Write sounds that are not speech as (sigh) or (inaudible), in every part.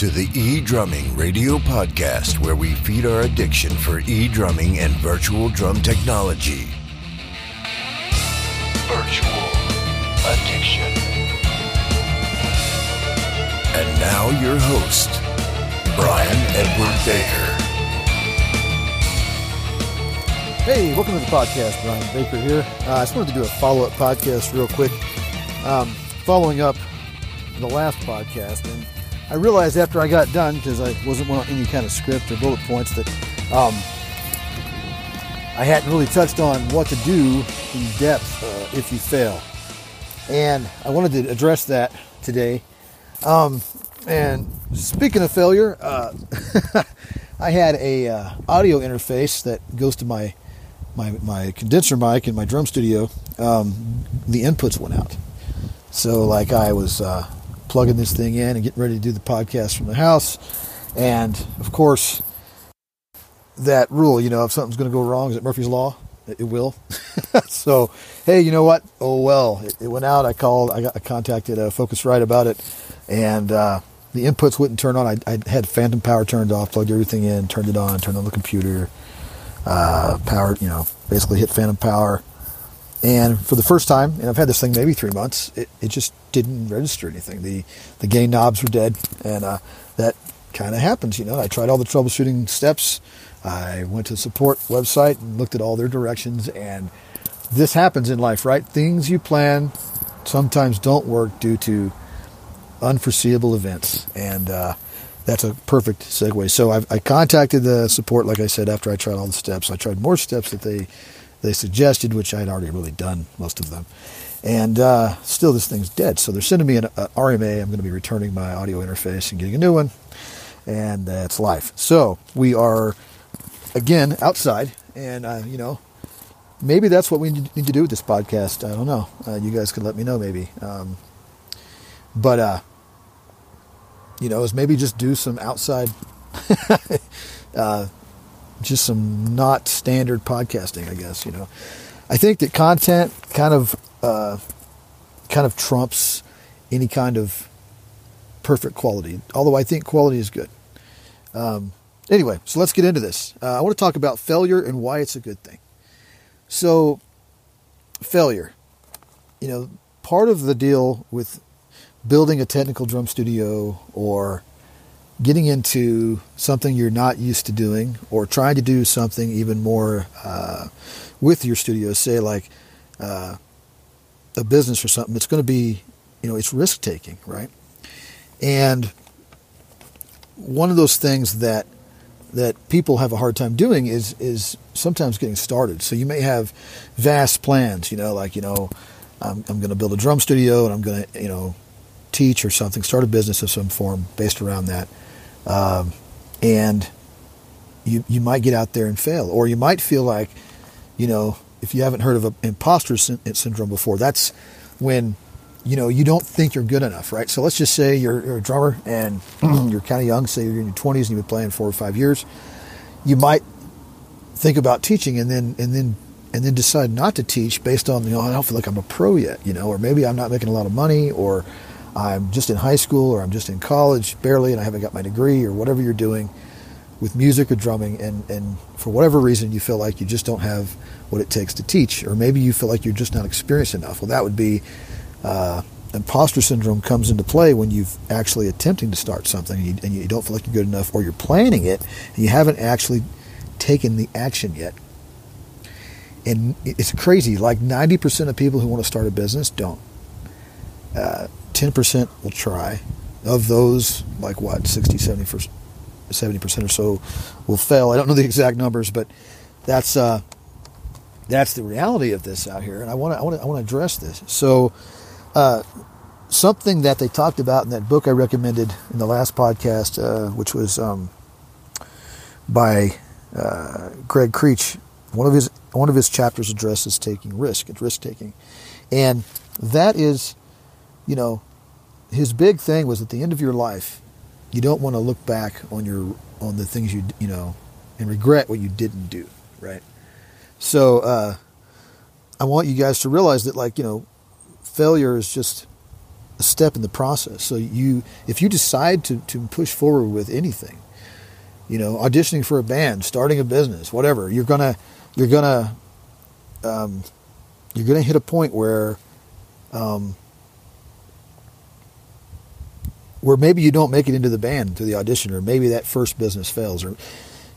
Welcome to the E Drumming Radio Podcast, where we feed our addiction for e drumming and virtual drum technology. Virtual addiction. And now, your host, Brian Edward Baker. Hey, welcome to the podcast. Brian Baker here. Uh, I just wanted to do a follow up podcast real quick, um, following up the last podcast. And I realized after I got done, because I wasn't on any kind of script or bullet points, that um, I hadn't really touched on what to do in depth uh, if you fail. And I wanted to address that today. Um, and speaking of failure, uh, (laughs) I had a uh, audio interface that goes to my my my condenser mic in my drum studio. Um, the inputs went out, so like I was uh, plugging this thing in and getting ready to do the podcast from the house. And of course, that rule, you know, if something's going to go wrong, is it Murphy's Law? It, will. (laughs) so, hey, you know what? Oh, well, it, it went out. I called, I, got, I contacted uh, Focusrite about it, and uh, the inputs wouldn't turn on. I, I, had phantom power turned off, plugged everything in, turned it on, turned on the computer, uh, you know, basically hit phantom power and for the first time, and I've had this thing maybe three months, it, it just didn't register anything. The the gain knobs were dead, and uh, that kind of happens. You know, I tried all the troubleshooting steps. I went to the support website and looked at all their directions, and this happens in life, right? Things you plan sometimes don't work due to unforeseeable events, and uh, that's a perfect segue. So I've, I contacted the support, like I said, after I tried all the steps. I tried more steps that they they suggested, which I'd already really done most of them. And uh, still, this thing's dead. So they're sending me an RMA. I'm going to be returning my audio interface and getting a new one. And that's life. So we are, again, outside. And, uh, you know, maybe that's what we need to do with this podcast. I don't know. Uh, you guys could let me know, maybe. Um, but, uh, you know, is maybe just do some outside (laughs) uh, just some not standard podcasting, I guess. You know, I think that content kind of uh, kind of trumps any kind of perfect quality. Although I think quality is good. Um, anyway, so let's get into this. Uh, I want to talk about failure and why it's a good thing. So, failure. You know, part of the deal with building a technical drum studio or getting into something you're not used to doing or trying to do something even more uh, with your studio, say like uh, a business or something, it's going to be, you know, it's risk taking, right? And one of those things that that people have a hard time doing is is sometimes getting started. So you may have vast plans, you know, like you know, I'm, I'm going to build a drum studio and I'm going to, you know, teach or something, start a business of some form based around that. Um, and you you might get out there and fail, or you might feel like, you know, if you haven't heard of imposter syndrome before, that's when you know you don't think you're good enough, right? So let's just say you're, you're a drummer and you're kind of young, say you're in your 20s and you've been playing four or five years. You might think about teaching and then and then and then decide not to teach based on you know I don't feel like I'm a pro yet, you know, or maybe I'm not making a lot of money, or I'm just in high school or I'm just in college barely and I haven't got my degree or whatever you're doing with music or drumming and, and for whatever reason you feel like you just don't have what it takes to teach or maybe you feel like you're just not experienced enough. Well that would be uh, imposter syndrome comes into play when you've actually attempting to start something and you, and you don't feel like you're good enough or you're planning it and you haven't actually taken the action yet. And it's crazy like 90% of people who want to start a business don't. Uh, 10% will try. Of those, like what, 60, 70%, 70% or so will fail. I don't know the exact numbers, but that's uh, that's the reality of this out here. And I want to I want to I want to address this. So, uh, something that they talked about in that book I recommended in the last podcast, uh, which was um, by uh, Greg Creech. One of his one of his chapters addresses taking risk. It's risk taking, and that is, you know, his big thing was at the end of your life, you don't want to look back on your on the things you you know and regret what you didn't do, right? So uh, I want you guys to realize that like you know, failure is just a step in the process. So you, if you decide to, to push forward with anything, you know, auditioning for a band, starting a business, whatever, you're gonna, you're gonna, um, you're gonna hit a point where, um, where maybe you don't make it into the band through the audition, or maybe that first business fails, or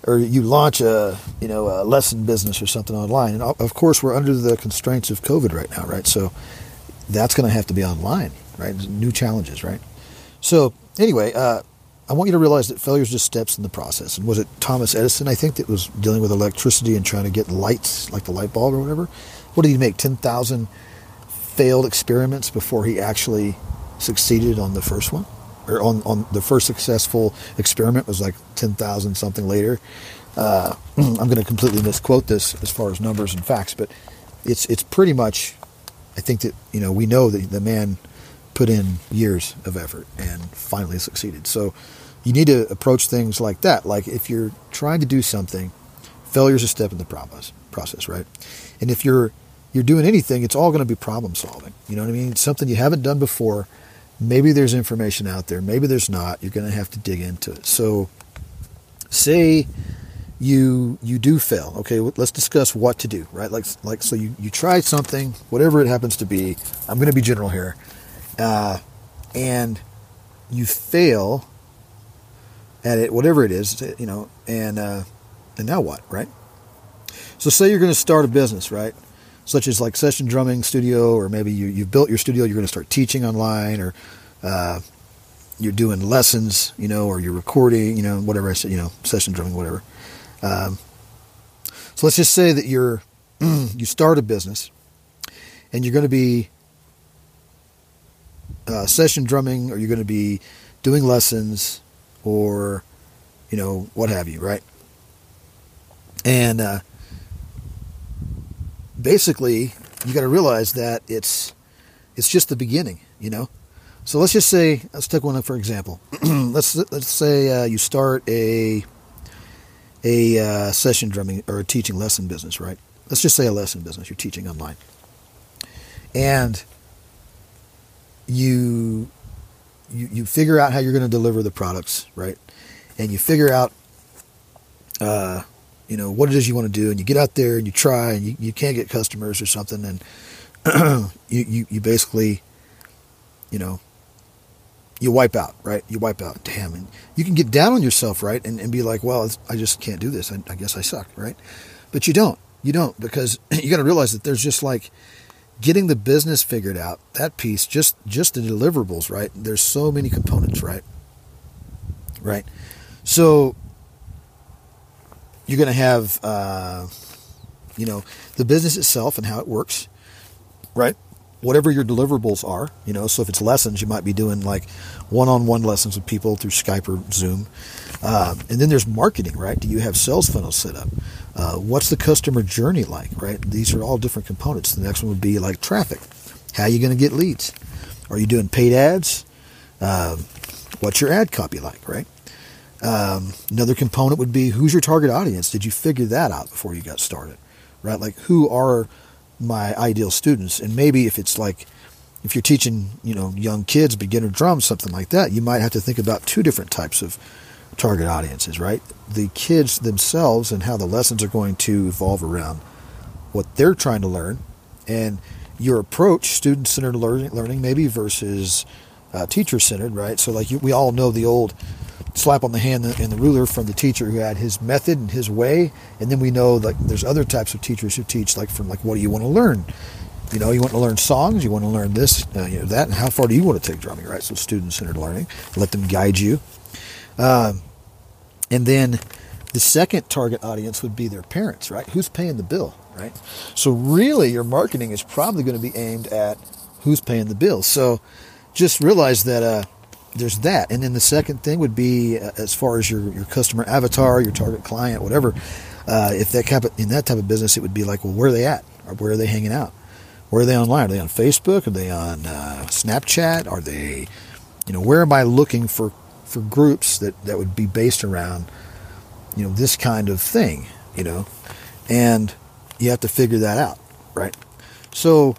or you launch a you know a lesson business or something online. And of course, we're under the constraints of COVID right now, right? So that's going to have to be online, right? New challenges, right? So anyway, uh, I want you to realize that failure is just steps in the process. And was it Thomas Edison, I think, that was dealing with electricity and trying to get lights, like the light bulb or whatever? What did he make? 10,000 failed experiments before he actually succeeded on the first one? Or on, on the first successful experiment was like 10,000 something later. Uh, (clears throat) I'm going to completely misquote this as far as numbers and facts, but it's it's pretty much. I think that you know we know that the man put in years of effort and finally succeeded. So you need to approach things like that. Like if you're trying to do something, failure is a step in the process, process, right? And if you're you're doing anything, it's all going to be problem solving. You know what I mean? It's something you haven't done before. Maybe there's information out there. Maybe there's not. You're going to have to dig into it. So, say you you do fail. Okay, let's discuss what to do. Right? Like like so you you try something, whatever it happens to be. I'm going to be general here uh, and you fail at it, whatever it is, you know, and uh, and now what, right? So say you're going to start a business, right? Such as like session drumming studio, or maybe you you've built your studio, you're going to start teaching online, or uh, you're doing lessons, you know, or you're recording, you know, whatever I said, you know, session drumming, whatever. Um, so let's just say that you're (clears throat) you start a business, and you're going to be uh, session drumming? or you're going to be doing lessons or, you know, what have you, right? And uh, basically, you got to realize that it's it's just the beginning, you know. So let's just say, let's take one for example. (clears throat) let's let's say uh, you start a a uh, session drumming or a teaching lesson business, right? Let's just say a lesson business. You're teaching online, and you you you figure out how you're going to deliver the products, right? And you figure out uh, you know what it is you want to do, and you get out there and you try, and you, you can't get customers or something, and (clears throat) you, you you basically you know you wipe out, right? You wipe out. Damn, and you can get down on yourself, right? And, and be like, well, I just can't do this. I, I guess I suck, right? But you don't. You don't because (clears throat) you got to realize that there's just like getting the business figured out that piece just just the deliverables right there's so many components right right so you're going to have uh, you know the business itself and how it works right whatever your deliverables are you know so if it's lessons you might be doing like one-on-one lessons with people through skype or zoom uh, and then there's marketing right do you have sales funnels set up uh, what's the customer journey like, right? These are all different components. The next one would be like traffic. How are you going to get leads? Are you doing paid ads? Um, what's your ad copy like, right? Um, another component would be who's your target audience? Did you figure that out before you got started, right? Like who are my ideal students? And maybe if it's like if you're teaching, you know, young kids beginner drums, something like that, you might have to think about two different types of target audiences, right? The kids themselves and how the lessons are going to evolve around what they're trying to learn and your approach, student centered learning, learning maybe versus uh, teacher centered, right? So, like you, we all know the old slap on the hand and the ruler from the teacher who had his method and his way, and then we know that there's other types of teachers who teach like from like what do you want to learn? You know, you want to learn songs, you want to learn this, uh, you know that, and how far do you want to take drumming, right? So, student centered learning, let them guide you. Um, and then the second target audience would be their parents, right? Who's paying the bill, right? So really, your marketing is probably going to be aimed at who's paying the bill. So just realize that uh, there's that. And then the second thing would be uh, as far as your, your customer avatar, your target client, whatever. Uh, if that kind of, in that type of business, it would be like, well, where are they at? Or where are they hanging out? Where are they online? Are they on Facebook? Are they on uh, Snapchat? Are they, you know, where am I looking for for groups that, that would be based around, you know, this kind of thing, you know, and you have to figure that out, right? So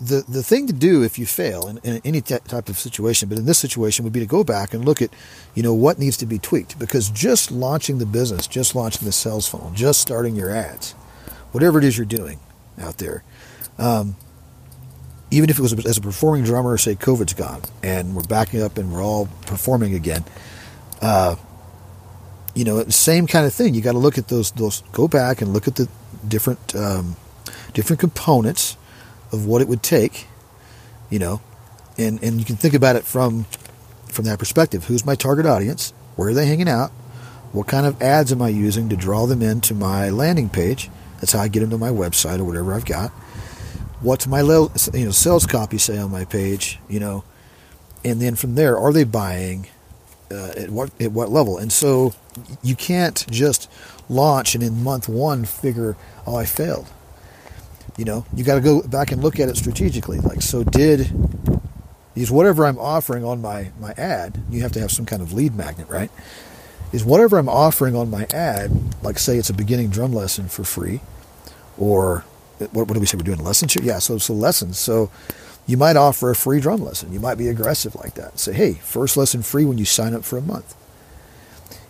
the the thing to do if you fail in, in any t- type of situation, but in this situation, would be to go back and look at, you know, what needs to be tweaked. Because just launching the business, just launching the sales funnel, just starting your ads, whatever it is you're doing out there, um, even if it was as a performing drummer, say COVID's gone and we're backing up and we're all performing again, uh, you know, same kind of thing. You got to look at those those go back and look at the different um, different components of what it would take, you know, and and you can think about it from from that perspective. Who's my target audience? Where are they hanging out? What kind of ads am I using to draw them into my landing page? That's how I get them to my website or whatever I've got. What's my you know sales copy say on my page? You know, and then from there, are they buying? Uh, at what at what level? And so you can't just launch and in month one figure, oh, I failed. You know, you got to go back and look at it strategically. Like, so did is whatever I'm offering on my my ad? You have to have some kind of lead magnet, right? Is whatever I'm offering on my ad, like say it's a beginning drum lesson for free, or what, what do we say we're doing lessons? Yeah, so so lessons. So you might offer a free drum lesson. You might be aggressive like that. Say, hey, first lesson free when you sign up for a month.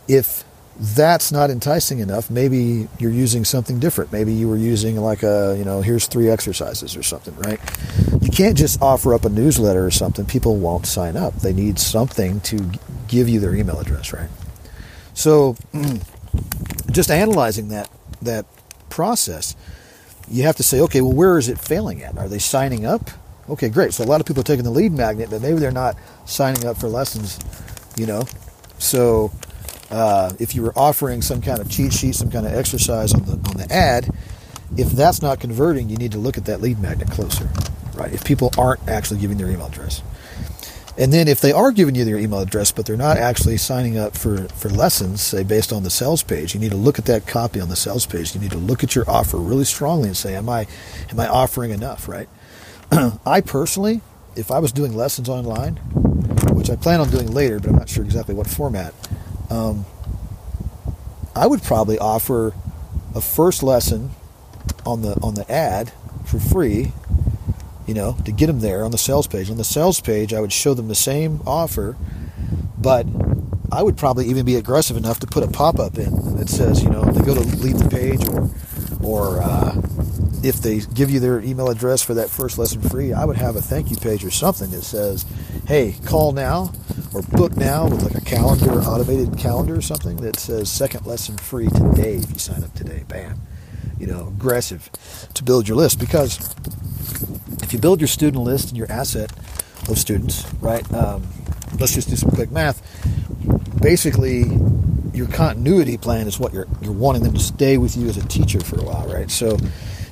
If that's not enticing enough, maybe you're using something different. Maybe you were using like a, you know, here's three exercises or something, right? You can't just offer up a newsletter or something. People won't sign up. They need something to give you their email address, right? So (clears throat) just analyzing that that process, you have to say, okay, well, where is it failing at? Are they signing up? Okay, great. So a lot of people are taking the lead magnet, but maybe they're not signing up for lessons, you know. So uh, if you were offering some kind of cheat sheet, some kind of exercise on the on the ad, if that's not converting, you need to look at that lead magnet closer, right? If people aren't actually giving their email address, and then if they are giving you their email address, but they're not actually signing up for for lessons, say based on the sales page, you need to look at that copy on the sales page. You need to look at your offer really strongly and say, am I am I offering enough, right? (clears throat) I personally, if I was doing lessons online, which I plan on doing later, but I'm not sure exactly what format um, I would probably offer a first lesson on the on the ad for free, you know, to get them there on the sales page. On the sales page, I would show them the same offer, but I would probably even be aggressive enough to put a pop up in that says, you know, they go to leave the page or or uh, if they give you their email address for that first lesson free, I would have a thank you page or something that says, hey, call now or book now with like a calendar, automated calendar or something that says second lesson free today if you sign up today. Bam. You know, aggressive to build your list because if you build your student list and your asset of students, right? Um, let's just do some quick math. Basically, your continuity plan is what you're you're wanting them to stay with you as a teacher for a while, right? So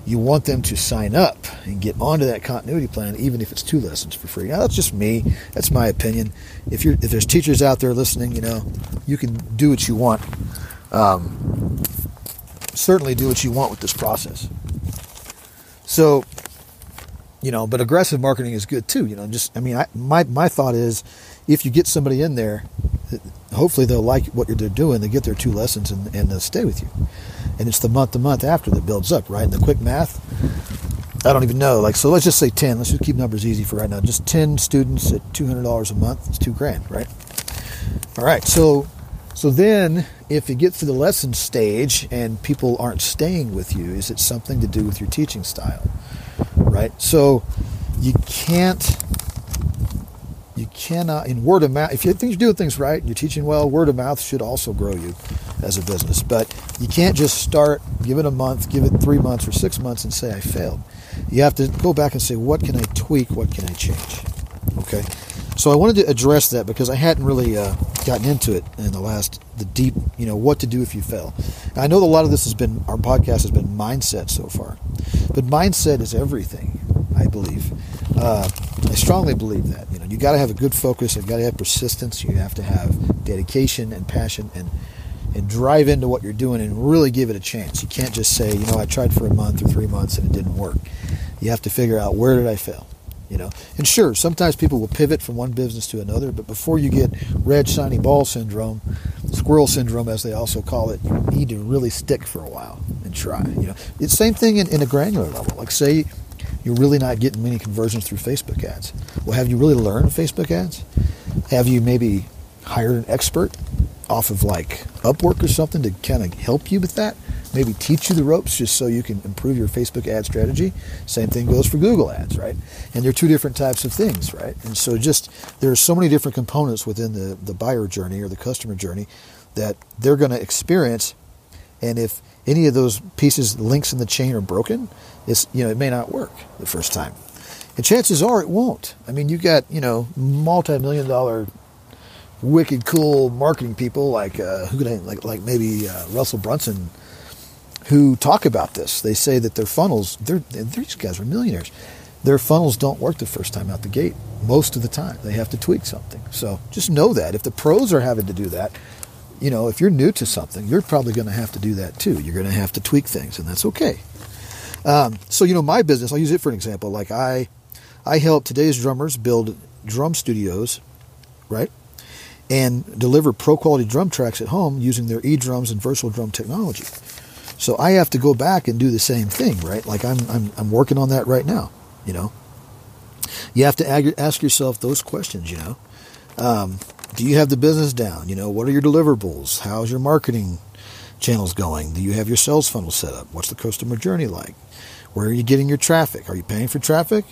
you want them to sign up and get onto that continuity plan, even if it's two lessons for free. Now, that's just me. That's my opinion. If you're if there's teachers out there listening, you know, you can do what you want. Um, certainly, do what you want with this process. So, you know, but aggressive marketing is good too. You know, just I mean, I, my my thought is, if you get somebody in there, hopefully they'll like what they're doing. They get their two lessons and, and they'll stay with you and it's the month to month after that builds up, right? And the quick math, I don't even know. Like, so let's just say 10. Let's just keep numbers easy for right now. Just 10 students at $200 a month. It's two grand, right? All right. So, so then if you get to the lesson stage and people aren't staying with you, is it something to do with your teaching style, right? So you can't cannot in word of mouth if you think you're doing things right and you're teaching well word of mouth should also grow you as a business. But you can't just start give it a month give it three months or six months and say i failed. You have to go back and say what can i tweak? What can i change? Okay? So i wanted to address that because i hadn't really uh, gotten into it in the last the deep you know what to do if you fail. Now, i know a lot of this has been our podcast has been mindset so far. But mindset is everything believe uh, I strongly believe that. You know, you got to have a good focus. You've got to have persistence. You have to have dedication and passion and and drive into what you're doing and really give it a chance. You can't just say, you know, I tried for a month or three months and it didn't work. You have to figure out where did I fail. You know, and sure, sometimes people will pivot from one business to another, but before you get red shiny ball syndrome, squirrel syndrome, as they also call it, you need to really stick for a while and try. You know, it's same thing in, in a granular level. Like say you're really not getting many conversions through Facebook ads. Well, have you really learned Facebook ads? Have you maybe hired an expert off of like Upwork or something to kind of help you with that? Maybe teach you the ropes just so you can improve your Facebook ad strategy. Same thing goes for Google ads, right? And they're two different types of things, right? And so just there are so many different components within the, the buyer journey or the customer journey that they're going to experience. And if any of those pieces, links in the chain are broken, it's, you know, it may not work the first time. And chances are it won't. I mean, you got, you know, multi-million dollar wicked cool marketing people like uh, who could I, like like maybe uh, Russell Brunson who talk about this. They say that their funnels, they're, these guys are millionaires. Their funnels don't work the first time out the gate. Most of the time, they have to tweak something. So just know that if the pros are having to do that, you know, if you're new to something, you're probably going to have to do that too. You're going to have to tweak things, and that's okay. Um, so you know, my business, I'll use it for an example. Like I, I help today's drummers build drum studios, right? and deliver pro quality drum tracks at home using their e-drums and virtual drum technology. So I have to go back and do the same thing, right? Like I'm, I'm, I'm working on that right now, you know. You have to ask yourself those questions, you know. Um, do you have the business down? You know, what are your deliverables? How's your marketing channels going? Do you have your sales funnel set up? What's the customer journey like? Where are you getting your traffic? Are you paying for traffic?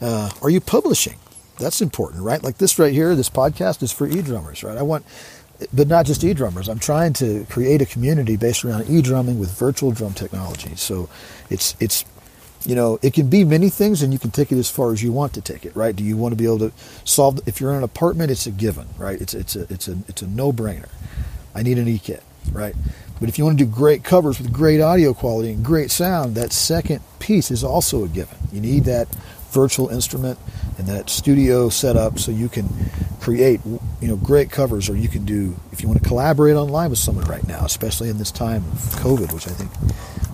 Uh, are you publishing? That's important, right? Like this right here, this podcast is for e-drummers, right? I want but not just e-drummers. I'm trying to create a community based around e-drumming with virtual drum technology. So it's it's you know, it can be many things and you can take it as far as you want to take it, right? Do you want to be able to solve if you're in an apartment, it's a given, right? It's it's a it's a it's a no-brainer. I need an e-kit, right? But if you want to do great covers with great audio quality and great sound, that second piece is also a given. You need that virtual instrument and that studio setup so you can create you know great covers or you can do if you want to collaborate online with someone right now especially in this time of covid which i think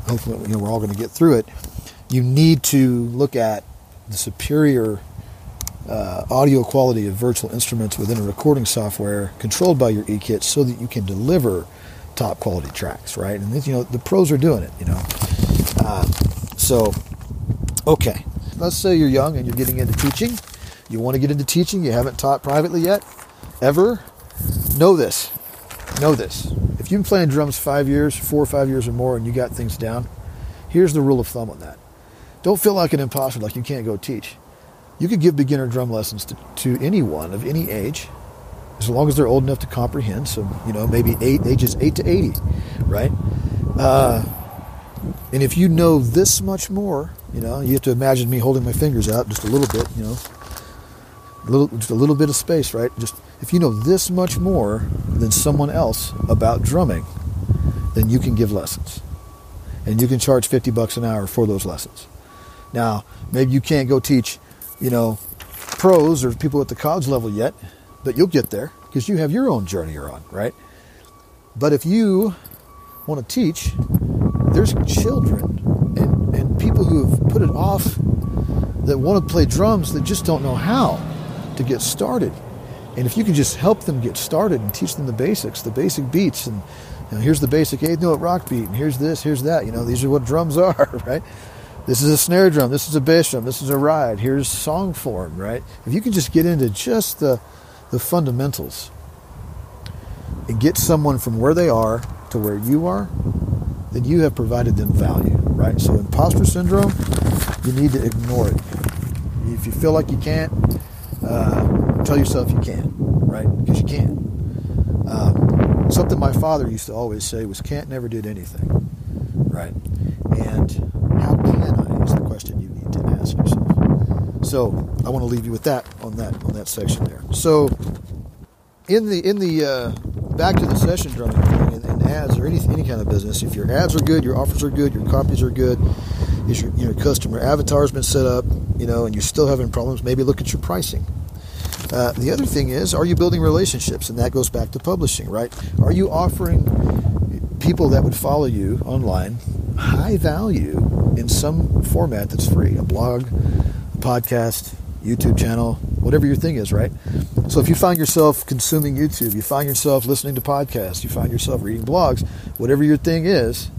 hopefully you know we're all going to get through it you need to look at the superior uh, audio quality of virtual instruments within a recording software controlled by your e-kit so that you can deliver top quality tracks right and you know the pros are doing it you know uh, so okay let's say you're young and you're getting into teaching. You want to get into teaching, you haven't taught privately yet, ever. Know this. Know this. If you've been playing drums five years, four or five years or more, and you got things down, here's the rule of thumb on that. Don't feel like an imposter, like you can't go teach. You could give beginner drum lessons to, to anyone of any age, as long as they're old enough to comprehend. So, you know, maybe eight, ages 8 to 80, right? Uh, and if you know this much more, you know, you have to imagine me holding my fingers out just a little bit, you know, a little, just a little bit of space, right? Just if you know this much more than someone else about drumming, then you can give lessons, and you can charge 50 bucks an hour for those lessons. Now, maybe you can't go teach, you know, pros or people at the college level yet, but you'll get there because you have your own journey you're on, right? But if you want to teach, there's children and, and people who have put it off that want to play drums that just don't know how to get started. And if you can just help them get started and teach them the basics, the basic beats, and you know, here's the basic eighth note rock beat, and here's this, here's that. You know, these are what drums (laughs) are, right? This is a snare drum, this is a bass drum, this is a ride. Here's song form, right? If you can just get into just the the fundamentals and get someone from where they are to where you are, then you have provided them value, right? So imposter syndrome, you need to ignore it. If you feel like you can't, uh, tell yourself you can, right? Because you can. Um, something my father used to always say was, "Can't never did anything," right? And how can I is the question you need to ask yourself. So I want to leave you with that on that on that section there. So in the in the uh, back to the session drumming thing and, and, ads or any any kind of business, if your ads are good, your offers are good, your copies are good, is your, customer avatar has been set up, you know, and you're still having problems, maybe look at your pricing. Uh, the other thing is, are you building relationships? And that goes back to publishing, right? Are you offering people that would follow you online high value in some format that's free? A blog, a podcast, YouTube channel, whatever your thing is, right? So if you find yourself consuming YouTube, you find yourself listening to podcasts, you find yourself reading blogs, whatever your thing is,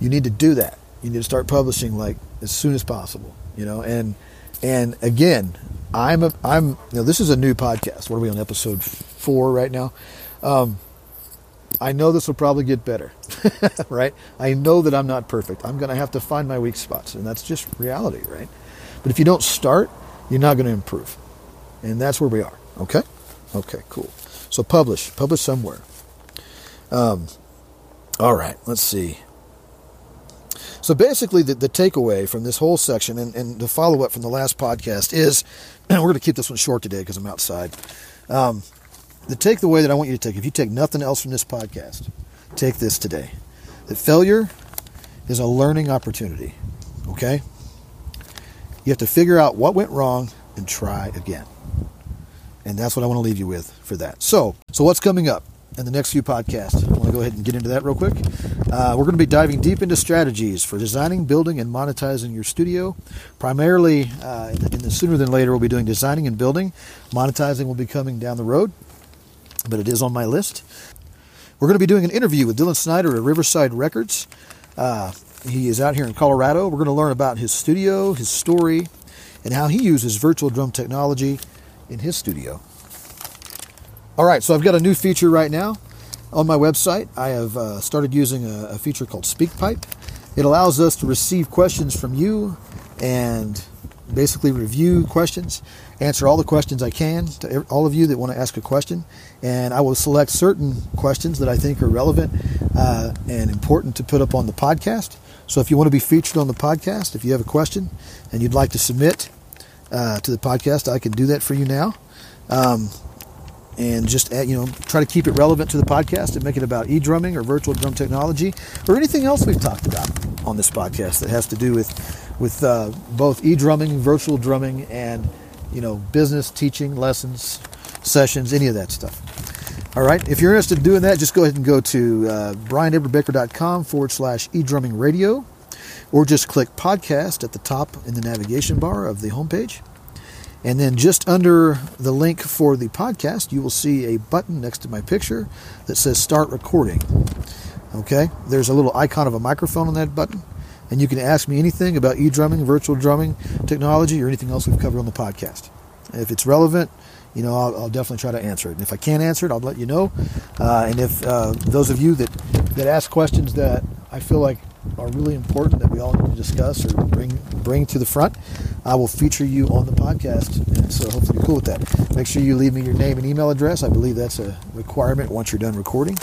you need to do that. You need to start publishing like as soon as possible. You know, and and again, I'm a I'm you know this is a new podcast. What are we on episode four right now? Um, I know this will probably get better, (laughs) right? I know that I'm not perfect. I'm going to have to find my weak spots, and that's just reality, right? But if you don't start, you're not going to improve, and that's where we are. Okay, okay, cool. So publish, publish somewhere. Um, all right, let's see. So basically, the, the takeaway from this whole section and, and the follow up from the last podcast is, and (clears throat) we're going to keep this one short today because I'm outside. Um, the takeaway that I want you to take, if you take nothing else from this podcast, take this today. That failure is a learning opportunity. Okay? You have to figure out what went wrong and try again. And that's what I want to leave you with for that. So, so what's coming up? in the next few podcasts. I want to go ahead and get into that real quick. Uh, we're going to be diving deep into strategies for designing, building, and monetizing your studio. Primarily, uh, in the sooner than later, we'll be doing designing and building. Monetizing will be coming down the road, but it is on my list. We're going to be doing an interview with Dylan Snyder at Riverside Records. Uh, he is out here in Colorado. We're going to learn about his studio, his story, and how he uses virtual drum technology in his studio. All right, so I've got a new feature right now on my website. I have uh, started using a, a, feature called SpeakPipe. It allows us to receive questions from you and basically review questions, answer all the questions I can to all of you that want to ask a question, and I will select certain questions that I think are relevant uh, and important to put up on the podcast. So if you want to be featured on the podcast, if you have a question and you'd like to submit uh, to the podcast, I can do that for you now. Um, and just add, you know try to keep it relevant to the podcast and make it about e-drumming or virtual drum technology or anything else we've talked about on this podcast that has to do with with uh, both e-drumming, virtual drumming, and you know business teaching lessons, sessions, any of that stuff. All right, if you're interested in doing that, just go ahead and go to uh, brianedwardbaker.com forward slash e-drumming radio, or just click podcast at the top in the navigation bar of the homepage and then just under the link for the podcast, you will see a button next to my picture that says Start Recording. Okay, there's a little icon of a microphone on that button, and you can ask me anything about e drumming, virtual drumming technology, or anything else we've covered on the podcast. If it's relevant, you know, I'll, I'll, definitely try to answer it. And if I can't answer it, I'll let you know. Uh, and if uh, those of you that, that ask questions that I feel like are really important that we all need to discuss or bring bring to the front, I will feature you on the podcast. And so hopefully you're cool with that. Make sure you leave me your name and email address. I believe that's a requirement once you're done recording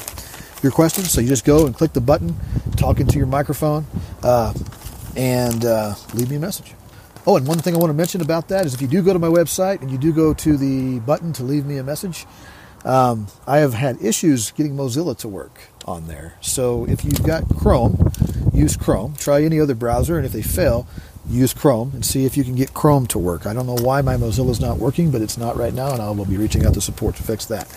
your questions. So you just go and click the button, talk into your microphone, uh, and uh, leave me a message. Oh, and one thing I want to mention about that is if you do go to my website and you do go to the button to leave me a message, um, I have had issues getting Mozilla to work on there. So if you've got Chrome, use Chrome. Try any other browser, and if they fail, use Chrome and see if you can get Chrome to work. I don't know why my Mozilla is not working, but it's not right now, and I will be reaching out to support to fix that.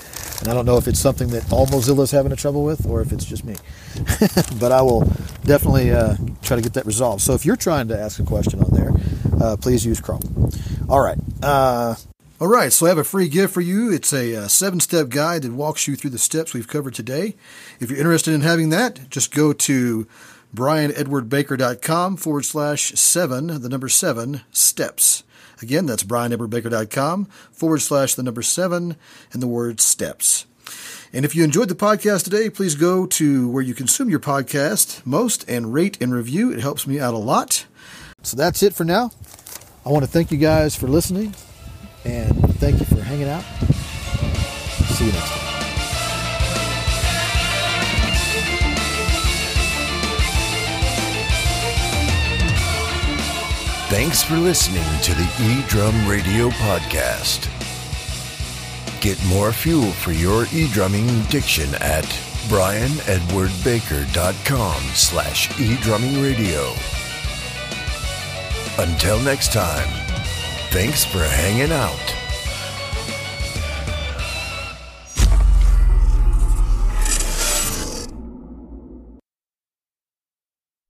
And I don't know if it's something that all Mozilla is having a trouble with or if it's just me. (laughs) but I will definitely uh, try to get that resolved. So if you're trying to ask a question on there, uh, please use Chrome. All right. Uh, all right, so I have a free gift for you. It's a, a uh, seven step guide that walks you through the steps we've covered today. If you're interested in having that, just go to brianedwardbaker.com forward slash seven, the number seven, steps. Again, that's brianedwardbaker.com forward slash the number seven and the word steps. And if you enjoyed the podcast today, please go to where you consume your podcast most and rate and review. It helps me out a lot. So that's it for now. I want to thank you guys for listening. And thank you for hanging out. See you next time. Thanks for listening to the eDrum Radio Podcast. Get more fuel for your e-drumming diction at brianedwardbaker.com slash eDrummingRadio. Until next time. Thanks for hanging out.